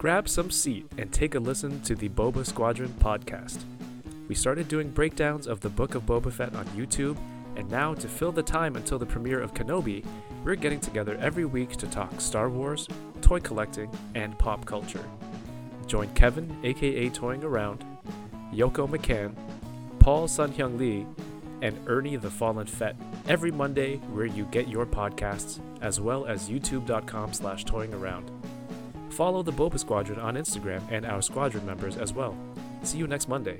grab some seat and take a listen to the Boba Squadron podcast. We started doing breakdowns of the Book of Boba Fett on YouTube, and now to fill the time until the premiere of Kenobi, we're getting together every week to talk Star Wars, toy collecting, and pop culture. Join Kevin, aka Toying Around, Yoko McCann, Paul Sun Hyung Lee, and Ernie the Fallen Fett every Monday where you get your podcasts, as well as youtube.com slash toying around. Follow the Boba Squadron on Instagram and our squadron members as well. See you next Monday.